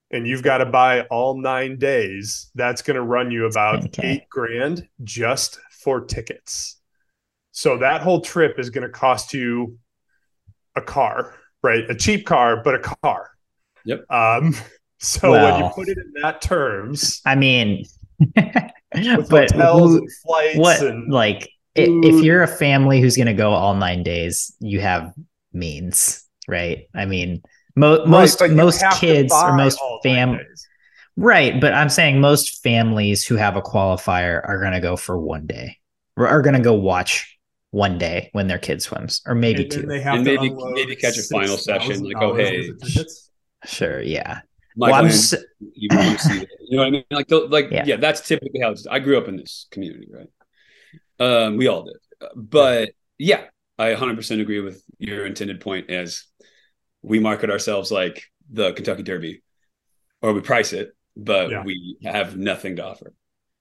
and you've got to buy all nine days, that's going to run you about Okay. eight grand just for tickets. So that whole trip is going to cost you a car, right? A cheap car, but a car. Yep. Um, [laughs] so when you put it in that terms, I mean, [laughs] with but hotels who- and flights what and like i- if mm. you're a family who's going to go all nine days, you have means, right? I mean, mo- Right, most but most kids or most all nine fam days. right, but I'm saying most families who have a qualifier are going to go for one day, or are going to go watch one day when their kid swims, or maybe And two. they have And maybe- maybe catch a final session, like, oh, hey, worth of tickets. Sure, yeah. Michael, well, s- you want see that. You know what I mean? Like, the, like, Yeah. yeah. that's typically how it's. I grew up in this community, right? Um, we all did, but yeah, I 100% agree with your intended point. As we market ourselves like the Kentucky Derby, or we price it, but Yeah. we have nothing to offer.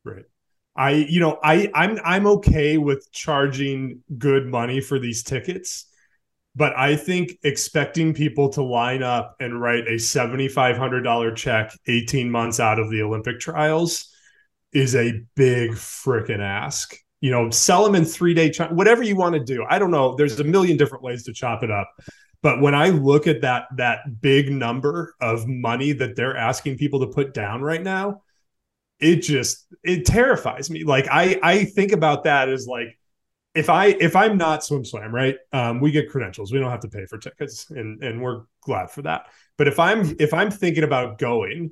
Right. I you know I I'm I'm okay with charging good money for these tickets, but I think expecting people to line up and write a seventy five hundred dollar check eighteen months out of the Olympic trials is a big freaking ask. You know, sell them in three day ch- whatever you want to do. I don't know. There's a million different ways to chop it up. But when I look at that that big number of money that they're asking people to put down right now, it just it terrifies me. Like I I think about that as like if I if I'm not SwimSwam right, um, we get credentials. We don't have to pay for tickets, and and we're glad for that. But if I'm if I'm thinking about going,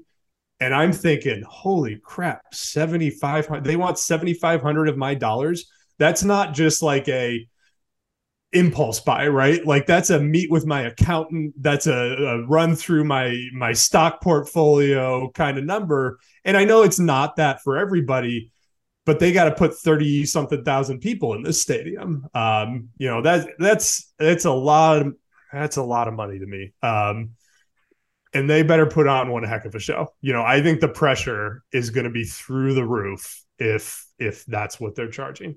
and I'm thinking, holy crap, seventy five hundred. They want seventy five hundred of my dollars. That's not just like a impulse buy right like that's a meet with my accountant that's a, a run through my my stock portfolio kind of number and I know it's not that for everybody, but they got to put 30 something thousand people in this stadium. Um, you know, that that's that's a lot of that's a lot of money to me. Um, and they better put on one heck of a show. You know, I think the pressure is going to be through the roof if if that's what they're charging.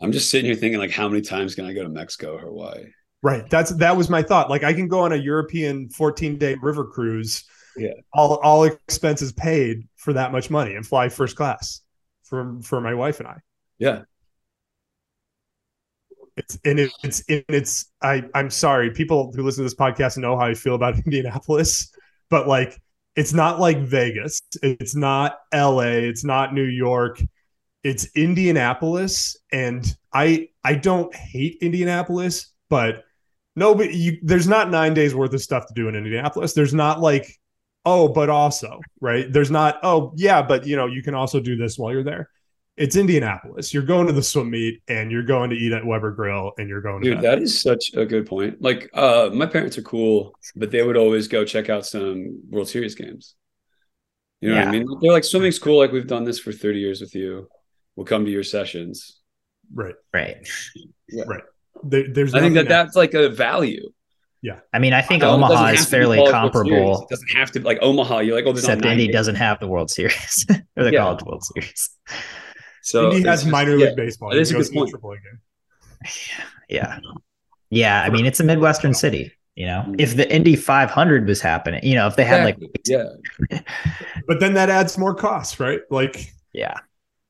I'm just sitting here thinking, like, how many times can I go to Mexico or Hawaii? Right. That's that was my thought. Like I can go on a European 14 day river cruise. Yeah. All all expenses paid for that much money and fly first class for for my wife and I. Yeah, It's and it, it's and it's I I'm sorry people who listen to this podcast know how I feel about [laughs] Indianapolis, but like it's not like Vegas, it's not LA, it's not New York, it's Indianapolis, and I I don't hate Indianapolis, but nobody you there's not nine days worth of stuff to do in Indianapolis. There's not like oh, but also right. There's not oh yeah, but you know you can also do this while you're there. It's Indianapolis. You're going to the swim meet and you're going to eat at Weber Grill and you're going to dude, that is such a good point. Like, uh, my parents are cool, but they would always go check out some World Series games. You know what I mean? They're like, swimming's cool. Like, we've done this for 30 years with you. We'll come to your sessions. right. Right. yeah There, there's I think that nothing that's like a value. I mean, I think Omaha is fairly called World Series. comparable, It doesn't have to be like Omaha. You're like, oh, there's except Indy nine doesn't have the World Series [laughs] or the Yeah. College World Series. So Indy has it's just- minor yeah, league baseball. that is You a good point. Triple game. [sighs] Yeah. Yeah. I mean, it's a Midwestern city. You know, Mhm. if the Indy 500 was happening, you know, if they had like, yeah. [laughs] But then that adds more costs, right? Like yeah, it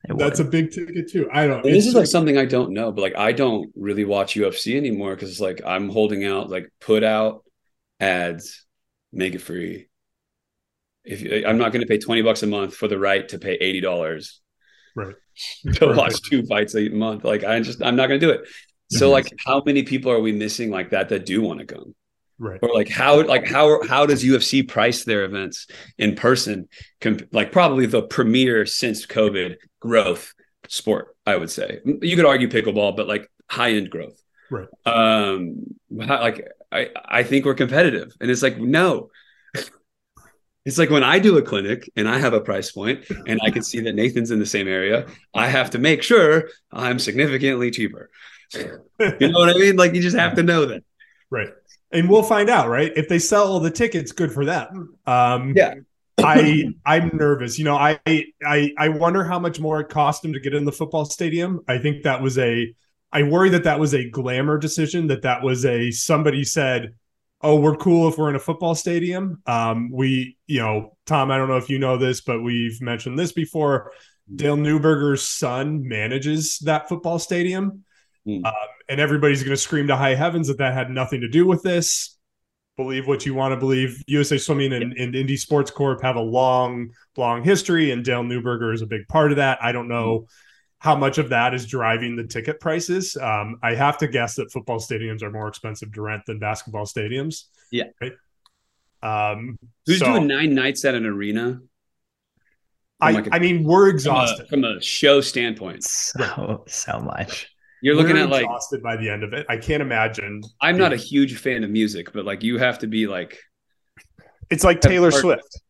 that's would. a big ticket too. I don't. And this is like something I don't know, but like I don't really watch UFC anymore because it's like I'm holding out like put out ads, make it free. If you, I'm not going to pay 20 bucks a month for the right to pay $80 right. [laughs] to Right. watch two fights a month, like I just I'm not going to do it. So like how many people are we missing like that that do want to come? Right. Or like how like how how does UFC price their events in person? Com- like probably the premier since COVID growth sport, I would say. You could argue pickleball, but like high end growth. Right. Um, like I I think we're competitive, and it's like no. [laughs] It's like when I do a clinic and I have a price point and I can see that Nathan's in the same area, I have to make sure I'm significantly cheaper. [laughs] You know what I mean? Like you just have to know that. Right. And we'll find out, right? If they sell all the tickets, good for them. Um, Yeah. I I'm nervous. You know, I I I wonder how much more it cost him to get in the football stadium. I think that was a I worry that that was a glamour decision. That that was a somebody said, oh, we're cool if we're in a football stadium. Um, we, you know, Tom, I don't know if you know this, but we've mentioned this before. Dale Neuberger's son manages that football stadium. Mm. Um, and everybody's going to scream to high heavens that that had nothing to do with this. Believe what you want to believe. USA Swimming and, and Indy Sports Corp have a long, long history, and Dale Neuberger is a big part of that. I don't know. Mm how much of that is driving the ticket prices. Um, I have to guess that football stadiums are more expensive to rent than basketball stadiums. Yeah. Right? Um, Who's so, doing nine nights at an arena? I, like a, I mean, we're exhausted from a, from a show standpoint. So so much. You're looking we're at like exhausted by the end of it. I can't imagine. I'm not a huge fan of music, but like you have to be like. It's like Taylor Swift.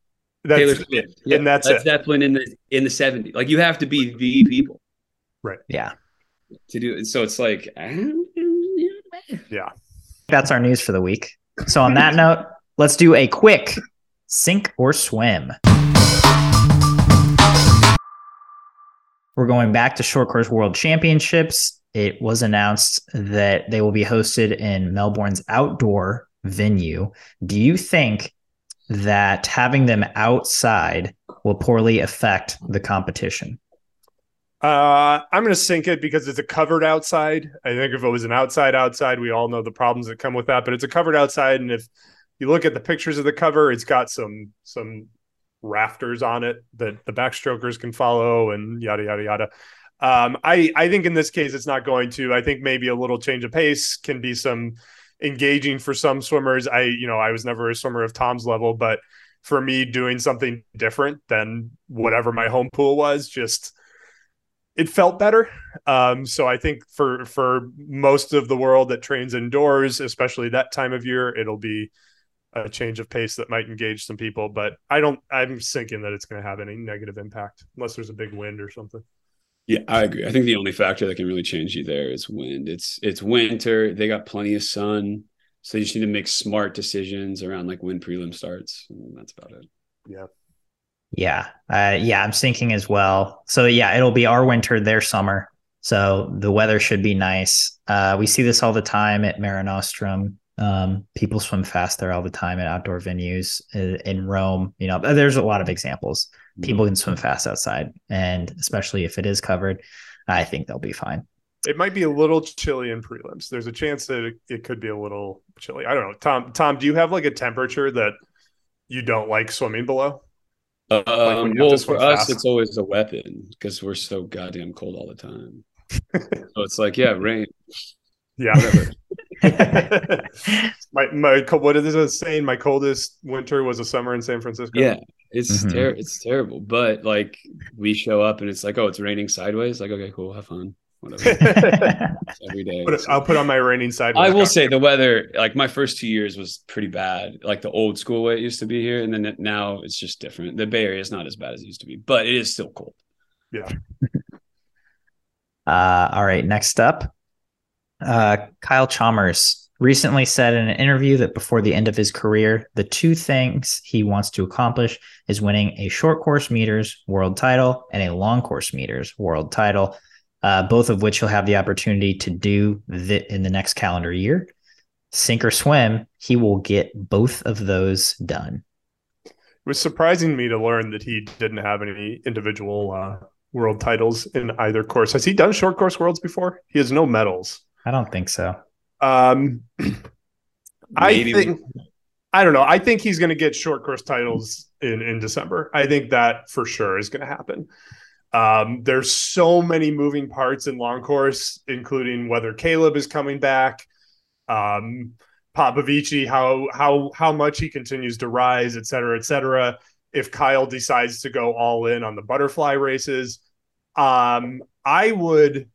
That's, Taylor Swift, yeah, and that's Led it. Zeppelin in the in the '70s. Like you have to be the people. Right. Yeah. To do it. So it's like, yeah. That's our news for the week. So on that note, let's do a quick sink or swim. We're going back to short course world championships. It was announced that they will be hosted in Melbourne's outdoor venue. Do you think that having them outside will poorly affect the competition? Uh, I'm going to sink it because it's a covered outside. I think if it was an outside outside, we all know the problems that come with that. But it's a covered outside, and if you look at the pictures of the cover, it's got some some rafters on it that the backstrokers can follow, and yada yada yada. Um, I I think in this case it's not going to. I think maybe a little change of pace can be some engaging for some swimmers. I you know I was never a swimmer of Tom's level, but for me doing something different than whatever my home pool was just it felt better. Um, so I think for for most of the world that trains indoors, especially that time of year, it'll be a change of pace that might engage some people. But I don't. I'm thinking that it's going to have any negative impact unless there's a big wind or something. Yeah, I agree. I think the only factor that can really change you there is wind. It's it's winter. They got plenty of sun, so you just need to make smart decisions around like when prelim starts. And that's about it. Yeah. Yeah. Uh, yeah, I'm thinking as well. So yeah, it'll be our winter, their summer. So the weather should be nice. Uh, we see this all the time at Mare Nostrum. Um, people swim fast there all the time at outdoor venues in, uh, in Rome. You know, there's a lot of examples. Mm-hmm. People can swim fast outside, and especially if it is covered, I think they'll be fine. It might be a little chilly in prelims. There's a chance that it, it could be a little chilly. I don't know. Tom, Tom, do you have like a temperature that you don't like swimming below? Um, like well, for us, it's always a weapon because we're so goddamn cold all the time. [laughs] so it's like, yeah, rain. Yeah. [laughs] [laughs] my my what is it saying? My coldest winter was a summer in San Francisco. Yeah, it's mm-hmm. ter- it's terrible. But like we show up and it's like, oh, it's raining sideways. Like, okay, cool, have fun whatever. [laughs] every day. Put, I'll put on my raining side. I will say the weather, like my first two years was pretty bad, like the old school way it used to be here. And then it, now it's just different. The Bay Area is not as bad as it used to be, but it is still cold. Yeah. [laughs] uh, all right. Next up, uh, Kyle Chalmers recently said in an interview that before the end of his career, the two things he wants to accomplish is winning a short course meters world title and a long course meters world title uh, both of which he'll have the opportunity to do the, in the next calendar year. Sink or swim, he will get both of those done. It was surprising me to learn that he didn't have any individual uh, world titles in either course. Has he done short course worlds before? He has no medals. I don't think so. Um, I think I don't know. I think he's going to get short course titles in in December. I think that for sure is going to happen. Um, there's so many moving parts in long course, including whether Caleb is coming back, um, Popovici, how how how much he continues to rise, et cetera, et cetera. If Kyle decides to go all in on the butterfly races, um, I would,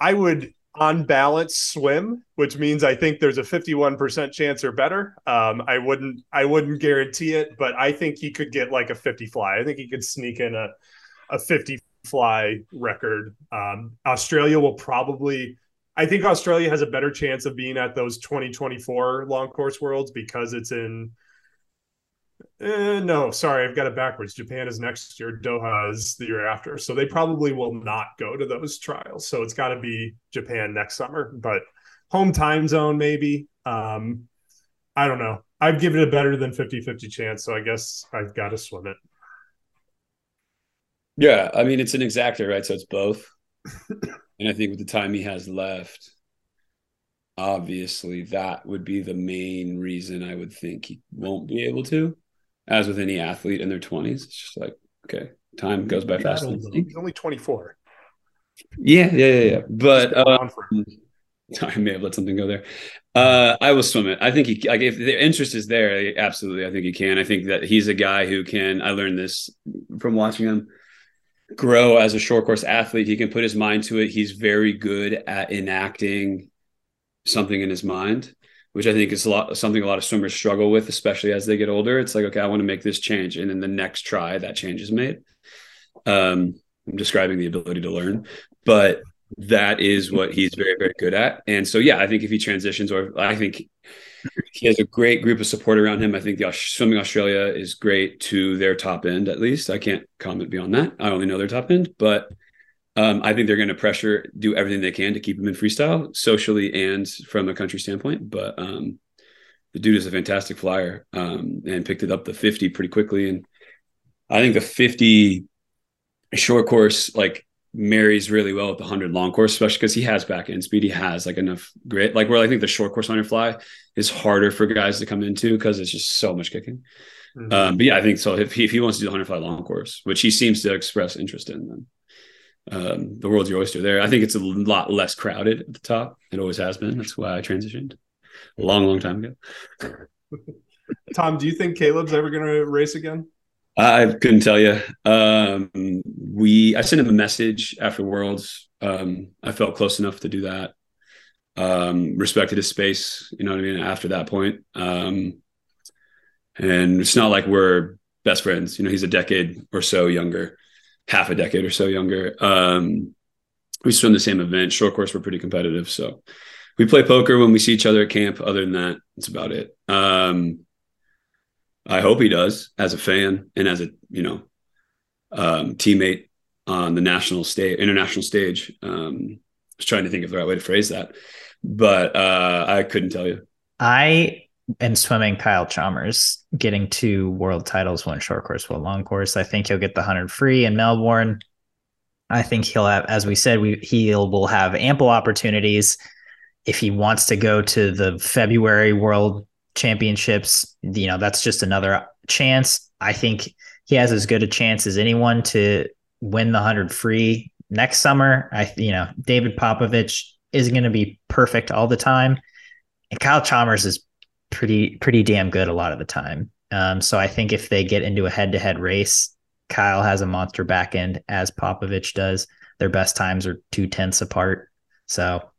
I would on balance swim, which means I think there's a 51% chance or better. Um, I wouldn't, I wouldn't guarantee it, but I think he could get like a 50 fly. I think he could sneak in a a 50 fly record. Um, Australia will probably, I think Australia has a better chance of being at those 2024 long course worlds because it's in. Eh, no, sorry, I've got it backwards. Japan is next year. Doha is the year after. So they probably will not go to those trials. So it's got to be Japan next summer, but home time zone maybe. Um, I don't know. I've given it a better than 50-50 chance, so I guess I've got to swim it. Yeah, I mean it's an exacta, right? So it's both. [coughs] and I think with the time he has left, obviously that would be the main reason I would think he won't be able to. As with any athlete in their 20s, it's just like, okay, time goes by fast. He's only 24. Yeah, yeah, yeah, yeah. But um, [laughs] I may have let something go there. Uh, I will swim it. I think he like if the interest is there, absolutely. I think he can. I think that he's a guy who can. I learned this from watching him grow as a short course athlete. He can put his mind to it. He's very good at enacting something in his mind, which I think is a lot something a lot of swimmers struggle with, especially as they get older. It's like, okay, I want to make this change, and then the next try, that change is made. Um, I'm describing the ability to learn, but that is what he's very, very good at. And so, yeah, I think if he transitions, or I think he has a great group of support around him. I think the Swimming Australia is great to their top end, at least. I can't comment beyond that. I only know their top end, but um, I think they're going to pressure, do everything they can to keep him in freestyle, socially and from a country standpoint. But um, the dude is a fantastic flyer um, and picked it up the 50 pretty quickly. And I think the 50 short course, like marries really well with the 100 long course, especially because he has back end speed. He has like enough grit. Like where I think the short course 100 fly is harder for guys to come into because it's just so much kicking. Mm-hmm. Um, but yeah, I think so. If he, if he wants to do the 100 fly long course, which he seems to express interest in, then um, the world's your oyster there. I think it's a lot less crowded at the top. It always has been. That's why I transitioned a long, long time ago. [laughs] Tom, do you think Caleb's ever going to race again? I couldn't tell you. Um, we I sent him a message after Worlds. Um, I felt close enough to do that. Um, respected his space. You know what I mean. After that point, um, and it's not like we're best friends. You know, he's a decade or so younger, half a decade or so younger. Um, we swim the same event. Short course, we're pretty competitive, so we play poker when we see each other at camp. Other than that, that's about it. Um, I hope he does as a fan and as a you know um, teammate on the national stage, international stage. Um, I was trying to think of the right way to phrase that, but uh, I couldn't tell you. I am swimming Kyle Chalmers, getting two world titles, one short course, one long course. I think he'll get the hundred free in Melbourne. I think he'll have, as we said, we he will have ample opportunities if he wants to go to the February World championships, you know, that's just another chance. I think he has as good a chance as anyone to win the 100 free next summer. I, you know, David Popovici isn't going to be perfect all the time. And Kyle Chalmers is pretty, pretty damn good a lot of the time. Um, so I think if they get into a head to head race, Kyle has a monster back end as Popovici does. Their best times are two tenths apart. So,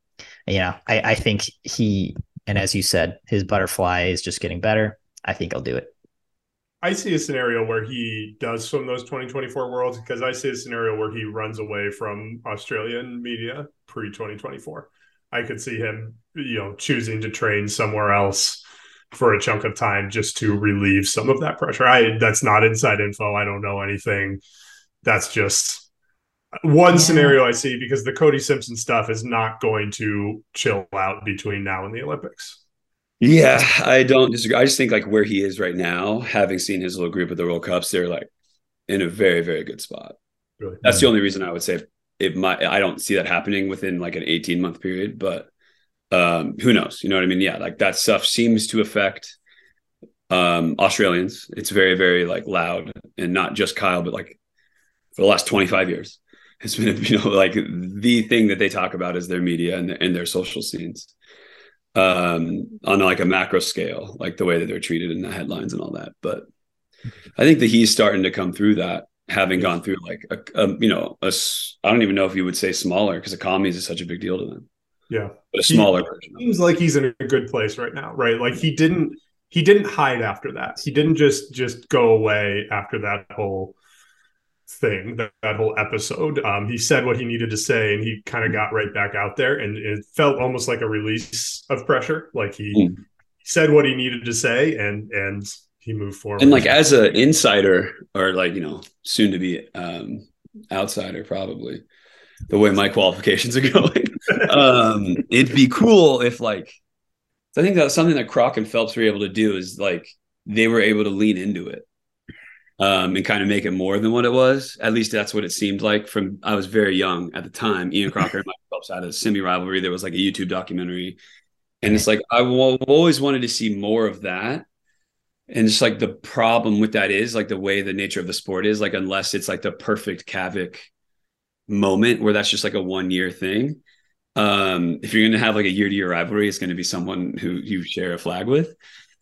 you know, I, I think he and as you said, his butterfly is just getting better. I think I'll do it. I see a scenario where he does swim those 2024 worlds because I see a scenario where he runs away from Australian media pre 2024. I could see him, you know, choosing to train somewhere else for a chunk of time just to relieve some of that pressure. I that's not inside info. I don't know anything. That's just one scenario I see because the Cody Simpson stuff is not going to chill out between now and the Olympics. Yeah, I don't disagree. I just think like where he is right now, having seen his little group at the World Cups, they're like in a very, very good spot. Really? That's the only reason I would say it might. I don't see that happening within like an eighteen month period, but um, who knows? You know what I mean? Yeah, like that stuff seems to affect um, Australians. It's very, very like loud, and not just Kyle, but like for the last twenty five years it's been [laughs] you know like the thing that they talk about is their media and, and their social scenes um on like a macro scale like the way that they're treated in the headlines and all that but i think that he's starting to come through that having gone through like a, a you know a i don't even know if you would say smaller because economies is such a big deal to them yeah. But a smaller he version seems like he's in a good place right now right? Like he didn't he didn't hide after that. He didn't just just go away after that whole thing that, that whole episode. Um, he said what he needed to say and he kind of got right back out there and it felt almost like a release of pressure. Like he mm. said what he needed to say and and he moved forward. And like as an insider or like you know soon to be um outsider probably the way my qualifications are [laughs] going um it'd be cool if like I think that's something that Croc and Phelps were able to do is like they were able to lean into it um, and kind of make it more than what it was. At least that's what it seemed like from I was very young at the time. Ian Crocker and Mike Phelps had a semi rivalry. There was like a YouTube documentary. And it's like I've always wanted to see more of that. And it's like the problem with that is like the way the nature of the sport is, like unless it's like the perfect Kavik moment where that's just like a one year thing. Um, if you're gonna have like a year to year rivalry, it's gonna be someone who you share a flag with.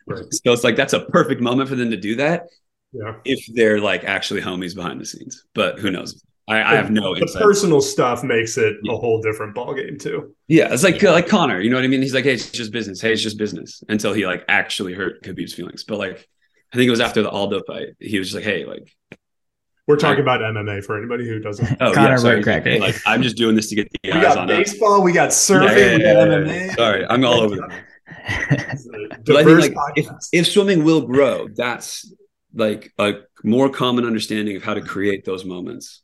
Right. So it's like that's a perfect moment for them to do that. Yeah. If they're like actually homies behind the scenes. But who knows? I, I have no the insight. personal stuff makes it yeah. a whole different ballgame too. Yeah, it's like yeah. like Conor, you know what I mean? He's like, hey, it's just business. Hey, it's just business until he like actually hurt Khabib's feelings. But like, I think it was after the Aldo fight, he was just like, hey, like, we're talking about MMA for anybody who doesn't. [laughs] Oh, Conor yeah, sorry. Hey, like, I'm just doing this to get the we eyes on it. baseball, us. we got surfing, we got MMA. Sorry, I'm all over that. but I think like if, if swimming will grow, that's like a more common understanding of how to create those moments